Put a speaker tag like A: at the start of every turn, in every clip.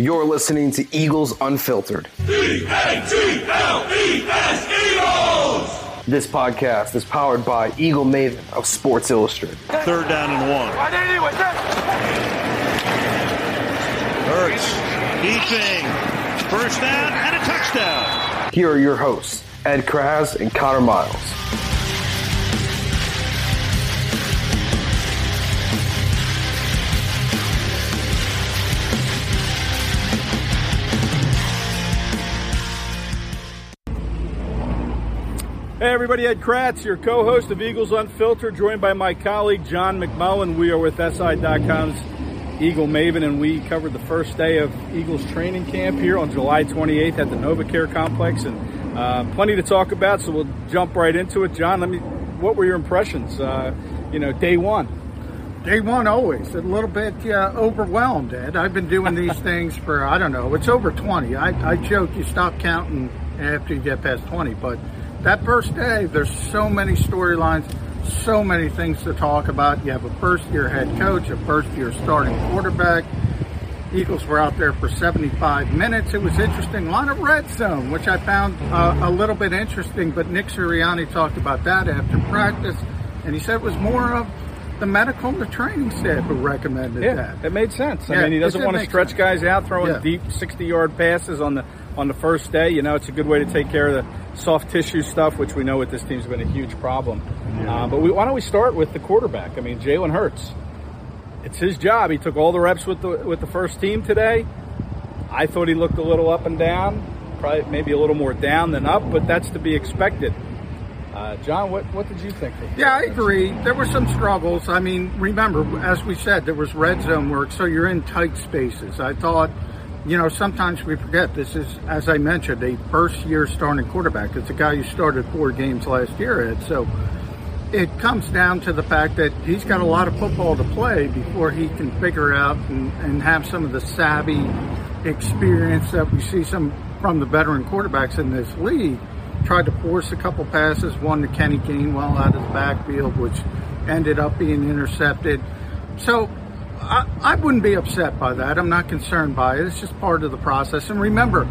A: You're listening to Eagles Unfiltered.
B: E-A-G-L-E-S Eagles!
A: This podcast is powered by Eagle Maven of Sports Illustrated.
C: Third down and one. Hurts. Keeping. First down and a touchdown.
A: Here are your hosts, Ed Kracz and Connor Miles.
D: Hey everybody, Ed Kracz, your co-host of Eagles Unfiltered, joined by my colleague John McMullen. We are with SI.com's Eagle Maven, and we covered the first day of Eagles training camp here on July 28th at the NovaCare Complex, and uh, plenty to talk about. So we'll jump right into it. John, let me. What were your impressions? Uh, you know, day one.
E: Day one, always a little bit uh, overwhelmed, Ed. I've been doing these things for I don't know. It's over 20. I, I joke you stop counting after you get past 20, but that first day, there's so many storylines, so many things to talk about. You have a first year head coach, a first year starting quarterback. Eagles were out there for 75 minutes. It was interesting. A lot of red zone, which I found uh, a little bit interesting, but Nick Sirianni talked about that after practice, and he said it was more of the medical and the training staff who recommended
D: Yeah,
E: that.
D: it made sense. I
E: Yeah,
D: mean, he doesn't want to stretch
E: sense.
D: guys out throwing
E: Yeah.
D: deep 60-yard passes on the on the first day. You know, it's a good way to take care of the soft tissue stuff, which we know with this team's been a huge problem. Uh, but we, why don't we start with the quarterback? I mean, Jalen Hurts. It's his job. He took all the reps with the with the first team today. I thought he looked a little up and down, probably maybe a little more down than up, but that's to be expected. Uh, John, what what did you think?
E: Yeah, I agree. There were some struggles. I mean, remember, as we said, there was red zone work, so you're in tight spaces. I thought, you know, sometimes we forget this is, as I mentioned, a first year starting quarterback. It's a guy who started four games last year, Ed. So it comes down to the fact that he's got a lot of football to play before he can figure out and, and have some of the savvy experience that we see some from the veteran quarterbacks in this league. Tried to force a couple passes, one to Kenny Gainwell out of the backfield, which ended up being intercepted. So I, I wouldn't be upset by that. I'm not concerned by it. It's just part of the process. And remember,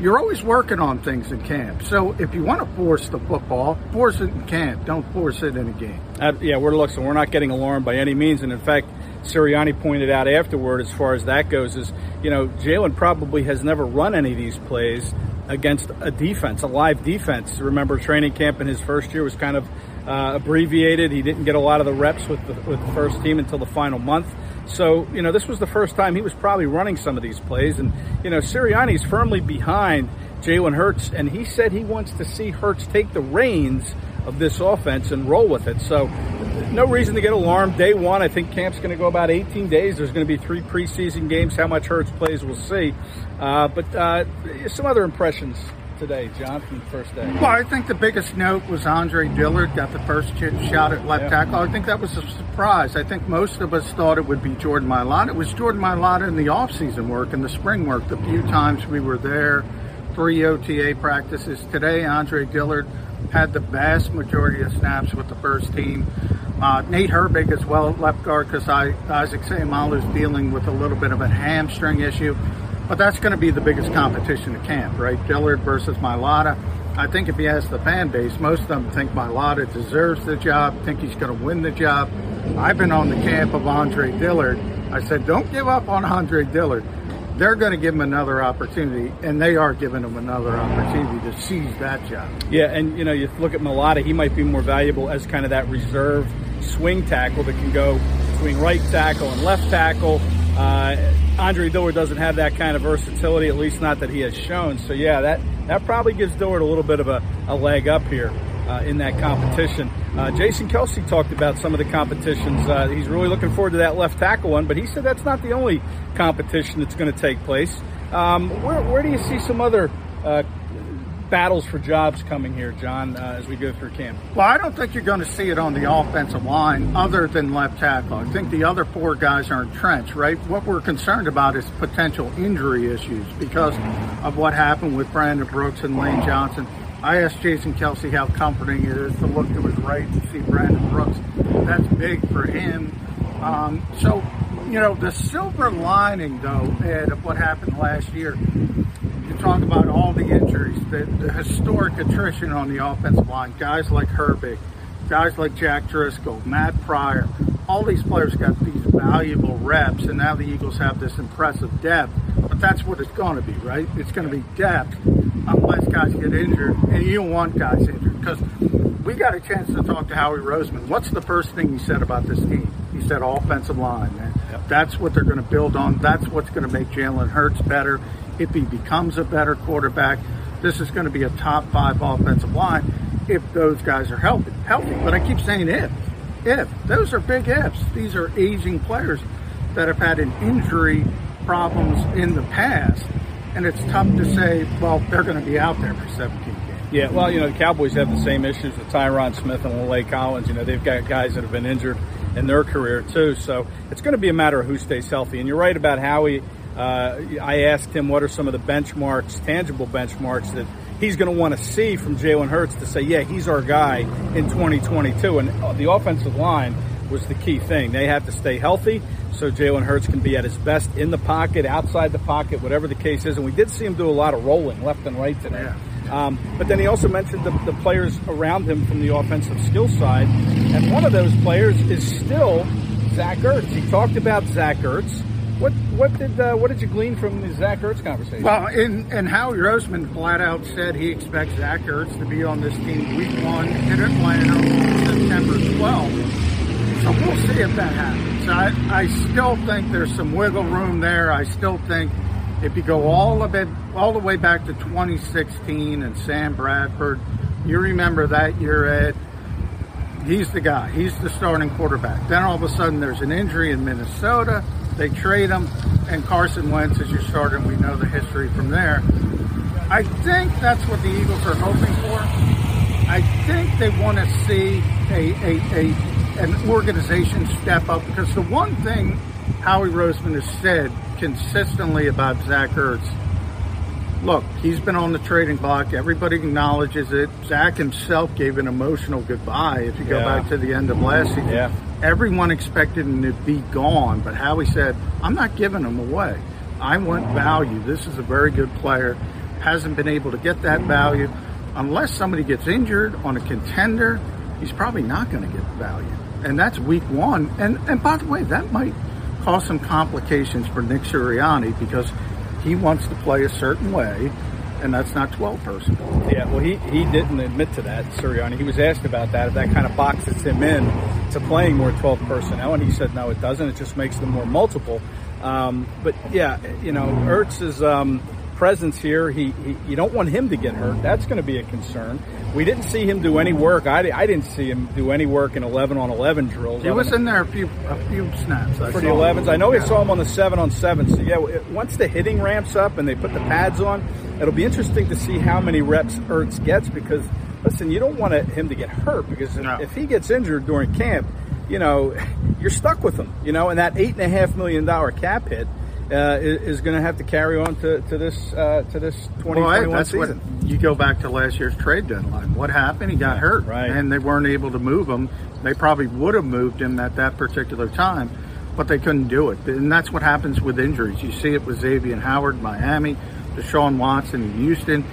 E: you're always working on things in camp. So if you want to force the football, force it in camp. Don't force it in a game.
D: Uh, yeah, we're looking. We're not getting alarmed by any means, and in fact, Sirianni pointed out afterward, as far as that goes, is you know Jalen probably has never run any of these plays against a defense, a live defense. Remember, training camp in his first year was kind of uh, abbreviated. He didn't get a lot of the reps with the, with the first team until the final month. So you know this was the first time he was probably running some of these plays, and you know Sirianni's firmly behind Jalen Hurts, and he said he wants to see Hurts take the reins of this offense and roll with it. So, no reason to get alarmed. Day one, I think camp's going to go about 18 days. There's going to be three preseason games. How much Hurts plays, we'll see. Uh, but uh, some other impressions today, John, from the first day.
E: Well, I think the biggest note was Andre Dillard got the first chip shot at left
D: Yeah.
E: tackle. I think that was a surprise. I think most of us thought it would be Jordan Mailata. It was Jordan Mailata in the offseason work and the spring work. The few times we were there, three OTA practices. Today, Andre Dillard had the vast majority of snaps with the first team. Uh, Nate Herbig as well at left guard because Isaac Seumalo is dealing with a little bit of a hamstring issue. But that's going to be the biggest competition at camp, right? Dillard versus Mailata. I think if he has the fan base, most of them think Mailata deserves the job, think he's going to win the job. I've been on the camp of Andre Dillard. I said, don't give up on Andre Dillard. They're going to give him another opportunity, and they are giving him another opportunity to seize that job.
D: Yeah, and you know, you look at Mailata, he might be more valuable as kind of that reserve swing tackle that can go between right tackle and left tackle. Uh, Andre Dillard doesn't have that kind of versatility, at least not that he has shown. So yeah, that that probably gives Dillard a little bit of a, a leg up here. uh, in that competition. Uh, Jason Kelce talked about some of the competitions. Uh, he's really looking forward to that left tackle one, but he said that's not the only competition that's going to take place. Um, where, where, do you see some other uh, battles for jobs coming here, John, uh, as we go through camp?
E: Well, I don't think you're going to see it on the offensive line other than left tackle. I think the other four guys are entrenched, right? What we're concerned about is potential injury issues because of what happened with Brandon Brooks and Lane Johnson. I asked Jason Kelce how comforting it is to look to his right and see Brandon Brooks. That's big for him. Um, so, you know, the silver lining, though, Ed, of what happened last year, talk about all the injuries, the, the historic attrition on the offensive line, guys like Herbig, guys like Jack Driscoll, Matt Pryor, all these players got these valuable reps, and now the Eagles have this impressive depth. But that's what it's going to be, right? It's going to be depth unless guys get injured, and you don't want guys injured because we got a chance to talk to Howie Roseman. What's the first thing he said about this team? He said offensive line, man. Yep. That's what they're going to build on. That's what's going to make Jalen Hurts better. If he becomes a better quarterback, this is going to be a top five offensive line if those guys are healthy. Healthy, but I keep saying if. If. Those are big ifs. These are aging players that have had an injury problems in the past and it's tough to say, well, they're going to be out there for 17 games.
D: Yeah, well, you know, the Cowboys have the same issues with Tyron Smith and La'el Collins. You know, they've got guys that have been injured in their career too. So it's going to be a matter of who stays healthy. And you're right about Howie. Uh, I asked him what are some of the benchmarks, tangible benchmarks that he's going to want to see from Jalen Hurts to say, yeah, he's our guy in 2022. And uh, the offensive line was the key thing. They have to stay healthy so Jalen Hurts can be at his best in the pocket, outside the pocket, whatever the case is. And we did see him do a lot of rolling left and right today. Um, but then he also mentioned the, the, players around him from the offensive skill side. And one of those players is still Zach Ertz. He talked about Zach Ertz. What what did uh, what did you glean from the Zach Ertz conversation?
E: Well, in, and Howie Roseman flat out said he expects Zach Ertz to be on this team week one in Atlanta September 12th. So we'll see if that happens. I, I still think there's some wiggle room there. I still think if you go all the way, all the way back to 2016 and Sam Bradford, you remember that year, Ed, he's the guy. He's the starting quarterback. Then all of a sudden there's an injury in Minnesota. They trade him, and Carson Wentz is your starter, and we know the history from there. I think that's what the Eagles are hoping for. I think they want to see a, a, a an organization step up because the one thing Howie Roseman has said consistently about Zach Ertz, look, he's been on the trading block. Everybody acknowledges it. Zach himself gave an emotional goodbye. If you go yeah. back to the end of last season, yeah. everyone expected him to be gone, but Howie said, "I'm not giving him away. I want value. This is a very good player. Hasn't been able to get that value." Unless somebody gets injured on a contender, he's probably not going to get value and that's week one. And and by the way, that might cause some complications for Nick Sirianni because he wants to play a certain way, and that's not 12 personnel.
D: Yeah, well, he, he didn't admit to that, Sirianni. He was asked about that, if that kind of boxes him in to playing more 12 personnel, and he said, no, it doesn't. It just makes them more multiple. Um, but yeah, you know, Ertz is. Um, presence here. He, he, you don't want him to get hurt. That's going to be a concern. We didn't see him do any work. I, I didn't see him do any work in 11 on 11 drills.
E: He was in there a few a few snaps
D: I for the 11s. I know we saw him on the 7 on 7. So yeah, once the hitting ramps up and they put the pads on, it'll be interesting to see how many reps Ertz gets because listen, you don't want him to get hurt because no. if he gets injured during camp, you know, you're stuck with him. You know, and that eight and a half million dollar cap hit uh, is, going to have to carry on to, to this uh, to this 2021 well, season.
E: What, you go back to last year's trade deadline. What happened? He got hurt,
D: right.
E: and they weren't able to move him. They probably would have moved him at that particular time, but they couldn't do it. And that's what happens with injuries. You see it with Xavier Howard, Miami, Deshaun Watson in Houston.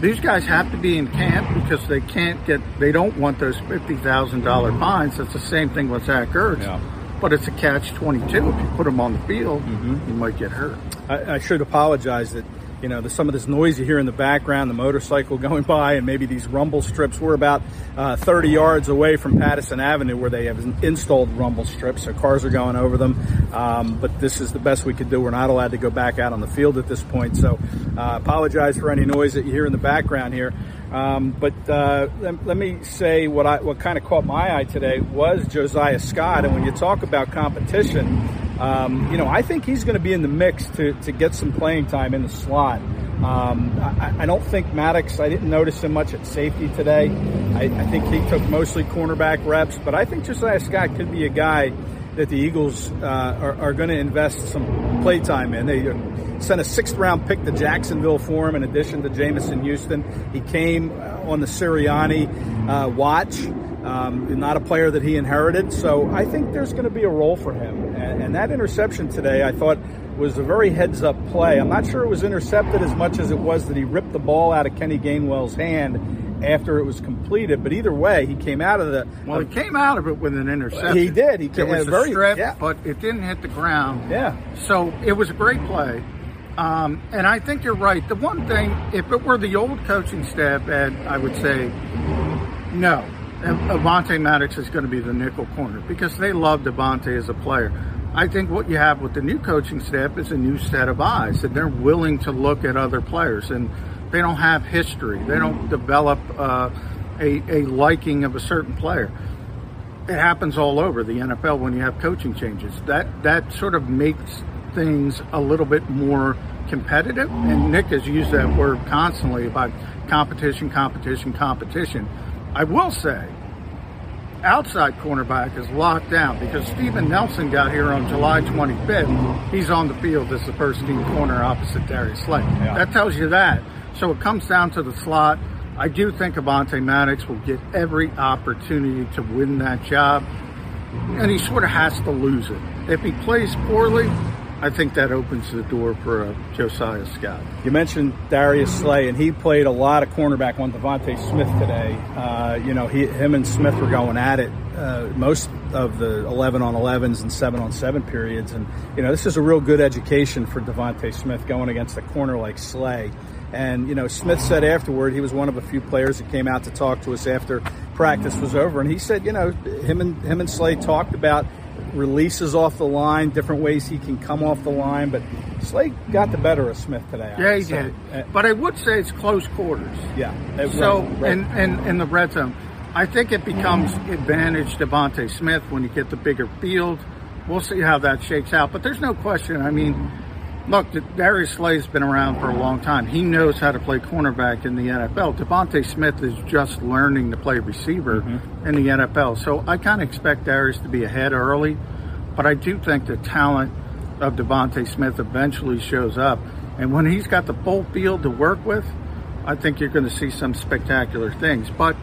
E: These guys have to be in camp because they can't get. They don't want those fifty thousand dollar fines. That's the same thing with Zach Ertz. Yeah but it's a catch 22. If you put them on the field, mm-hmm. he might get hurt.
D: I, I, should apologize that you know, the, some of this noise you hear in the background, the motorcycle going by, and maybe these rumble strips. We're about uh, 30 yards away from Pattison Avenue where they have installed rumble strips, so cars are going over them. Um, but this is the best we could do. We're not allowed to go back out on the field at this point, so uh, apologize for any noise that you hear in the background here. Um, but uh, let, let, me say what I what kind of caught my eye today was Josiah Scott, and when you talk about competition, um, you know I think he's going to be in the mix to to get some playing time in the slot. Um, I, I, don't think Maddox. I didn't notice him much at safety today. I, I think he took mostly cornerback reps, but I think Josiah Scott could be a guy that the Eagles uh, are, are going to invest some play time in. They sent a sixth round pick to Jacksonville for him in addition to Jameson Houston. He came uh, on the Sirianni uh, watch. Um, not a player that he inherited, so I think there's going to be a role for him. And, and that interception today, I thought, was a very heads up play. I'm not sure it was intercepted as much as it was that he ripped the ball out of Kenny Gainwell's hand after it was completed. But either way, he came out of the.
E: Well, he came out of it with an interception.
D: He did. He
E: it was a very, strip, yeah. but it didn't hit the ground.
D: Yeah.
E: So it was a great play. Um, and I think you're right. The one thing, if it were the old coaching staff, Ed, I would say no. Avonte Maddox is going to be the nickel corner because they love Devontae as a player. I think what you have with the new coaching staff is a new set of eyes, and they're willing to look at other players, and they don't have history. They don't develop uh, a, a liking of a certain player. It happens all over the NFL when you have coaching changes. That that sort of makes things a little bit more competitive. And Nick has used that word constantly about competition, competition, competition. I will say outside cornerback is locked down because Steven Nelson got here on July 25th. He's on the field as the first team corner opposite Darius Slay. Yeah. That tells you that. So it comes down to the slot. I do think Avonte Maddox will get every opportunity to win that job, and he sort of has to lose it. If he plays poorly, I think that opens the door for uh, Josiah Scott.
D: You mentioned Darius Slay, and he played a lot of cornerback on DeVonta Smith today. Uh, you know, he, him and Smith were going at it uh, most of the 11 on 11s and 7 on 7 periods. And, you know, this is a real good education for DeVonta Smith going against a corner like Slay. And, you know, Smith said afterward he was one of a few players that came out to talk to us after practice was over. And he said, you know, him and, him and Slay talked about releases off the line, different ways he can come off the line. But Slay got the better of Smith today.
E: Yeah, he did. Uh, but I would say it's close quarters.
D: Yeah.
E: So, right, right. In, in, in the red zone, I think it becomes advantage DeVonta Smith when you get the bigger field. We'll see how that shakes out. But there's no question. I mean, look, Darius Slay's been around for a long time. He knows how to play cornerback in the NFL. DeVonta Smith is just learning to play receiver mm-hmm. in the NFL. So I kind of expect Darius to be ahead early, but I do think the talent of DeVonta Smith eventually shows up. And when he's got the full field to work with, I think you're going to see some spectacular things. But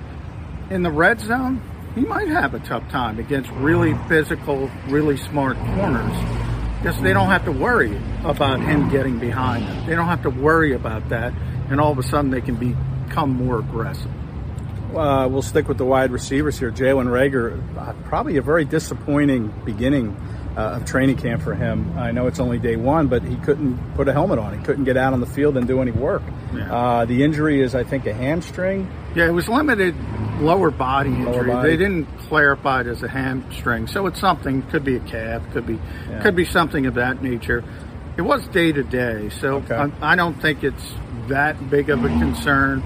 E: in the red zone, he might have a tough time against really physical, really smart corners because they don't have to worry about him getting behind them. They don't have to worry about that, and all of a sudden they can become more aggressive.
D: Uh, we'll stick with the wide receivers here. Jalen Reagor, uh, probably a very disappointing beginning uh, of training camp for him. I know it's only day one, but he couldn't put a helmet on. He couldn't get out on the field and do any work. Yeah. Uh, the injury is, I think, a hamstring.
E: Yeah, it was limited lower body injury. Lower body. They didn't clarify it as a hamstring, so it's something. Could be a calf. Could be yeah. could be something of that nature. It was day to day, so okay. I, I don't think it's that big of a concern.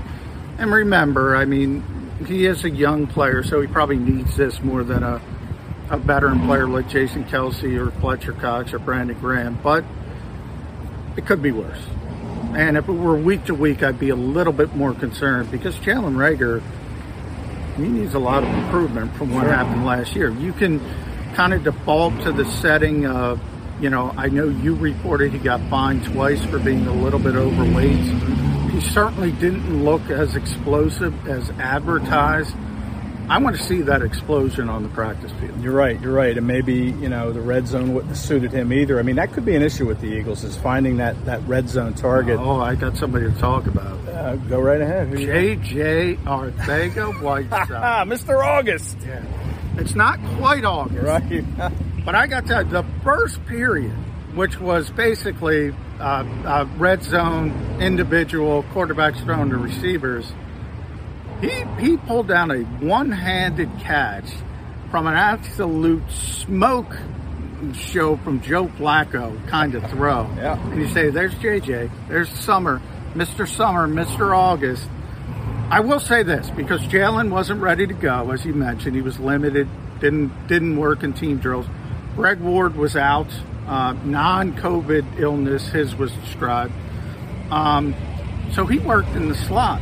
E: And remember, I mean, he is a young player, so he probably needs this more than a a veteran player like Jason Kelce or Fletcher Cox or Brandon Graham, but it could be worse. And if it were week to week, I'd be a little bit more concerned because Jalen Reagor, he needs a lot of improvement from what happened last year. You can kind of default to the setting of, you know, I know you reported he got fined twice for being a little bit overweight. He certainly didn't look as explosive as advertised I want to see that explosion on the practice field.
D: You're right. You're right. And maybe you know the red zone wouldn't have suited him either. I mean, that could be an issue with the Eagles is finding that that red zone target.
E: Oh, I got somebody to talk about.
D: Uh, go right ahead.
E: J.J. Arcega-Whiteside,
D: Mr. August.
E: Yeah, it's not quite August,
D: right?
E: but I got to the first period which was basically uh, a red zone individual quarterbacks thrown to receivers. He he pulled down a one-handed catch from an absolute smoke show from Joe Flacco kind of throw.
D: Yeah.
E: And you say, "There's JJ, there's Summer, Mr. Summer, Mr. August." I will say this because Jalen wasn't ready to go, as you mentioned. He was limited, didn't didn't work in team drills. Greg Ward was out, uh, non-COVID illness. His was described, um, so he worked in the slot.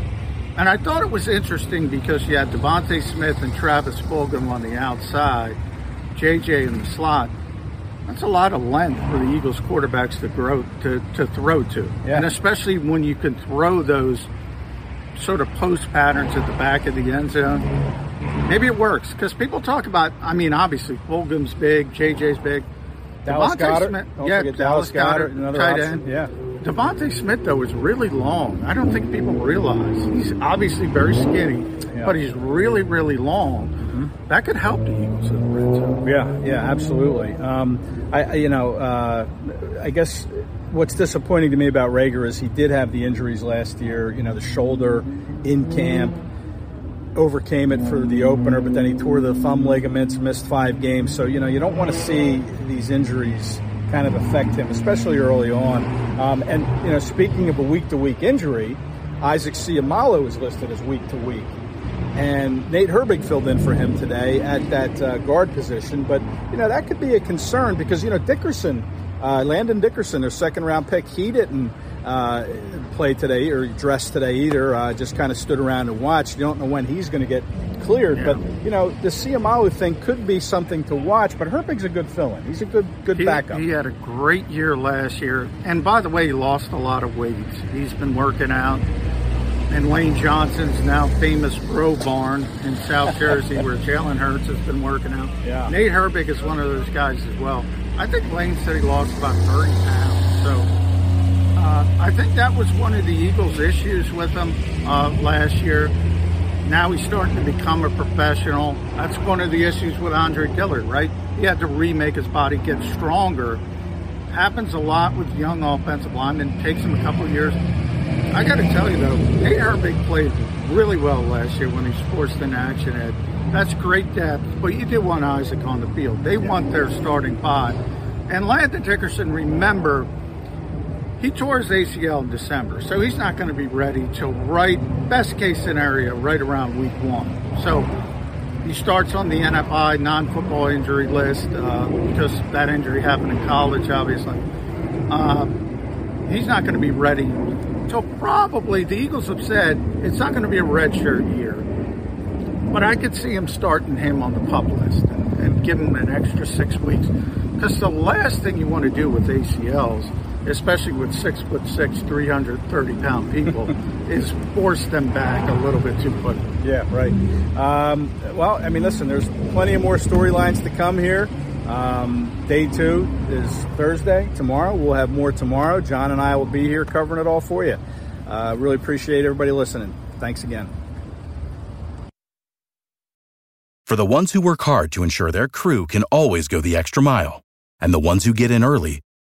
E: And I thought it was interesting because you had DeVonta Smith and Travis Fulgham on the outside, JJ in the slot. That's a lot of length for the Eagles quarterbacks to grow to, to throw to,
D: Yeah.
E: and especially when you can throw those sort of post patterns at the back of the end zone. Maybe it works because people talk about. I mean, obviously Fulgham's big, JJ's big.
D: Dallas
E: Devontae
D: Goedert.
E: Smith- yeah, Dallas
D: Dallas Goedert,
E: Goedert,
D: another
E: tight
D: option.
E: end.
D: Yeah.
E: DeVonta Smith though is really long. I don't think people realize he's obviously very skinny,
D: Yeah.
E: but he's really, really long. That could help the Eagles in the red zone.
D: Yeah, yeah, absolutely. Um, I, I, you know, uh, I guess what's disappointing to me about Reagor is he did have the injuries last year. You know, the shoulder in camp, overcame it for the opener, but then he tore the thumb ligaments, missed five games. So you know, you don't want to see these injuries kind of affect him, especially early on. Um, and you know, speaking of a week-to-week injury, Isaac Seumalo is listed as week-to-week. And Nate Herbig filled in for him today at that uh, guard position. But, you know, that could be a concern because, you know, Dickerson, uh, Landon Dickerson, their second round pick, he didn't uh, play today or dress today either. Uh, just kind of stood around and watched. You don't know when he's going to get cleared. But, you know, the Seumalo thing could be something to watch. But Herbig's a good fill in. He's a good good
E: He,
D: backup.
E: he had a great year last year, and by the way, he lost a lot of weight. He's been working out. And Lane Johnson's now famous Bro Barn in South Jersey, where Jalen Hurts has been working out.
D: Yeah.
E: Nate Herbig is one of those guys as well. I think Lane said he lost about 30 pounds. So uh, I think that was one of the Eagles' issues with him uh, last year. Now he's starting to become a professional. That's one of the issues with Andre Dillard, right? He had to remake his body, get stronger. Happens a lot with young offensive linemen. Takes them a couple years. I got to tell you though, Nate Herbig played really well last year when he's forced into action. Ed, that's great depth, but you do want Isaac on the field. They want their starting five. And Landon Dickerson, remember, he tore his ACL in December, so he's not going to be ready till right best case scenario right around week one. So he starts on the NFI non-football injury list uh, because that injury happened in college, obviously. Uh, he's not going to be ready until probably the Eagles have said it's not going to be a redshirt year. But I could see him starting him on the pup list and, and give him an extra six weeks. Because the last thing you want to do with ACLs, especially with six foot six, 330 pound people, is force them back a little bit too quickly.
D: Yeah, right. Um, well, I mean, listen, there's plenty of more storylines to come here. Um, day two is Thursday. Tomorrow, we'll have more tomorrow. John and I will be here covering it all for you. Uh, really appreciate everybody listening. Thanks again.
B: For the ones who work hard to ensure their crew can always go the extra mile, and the ones who get in early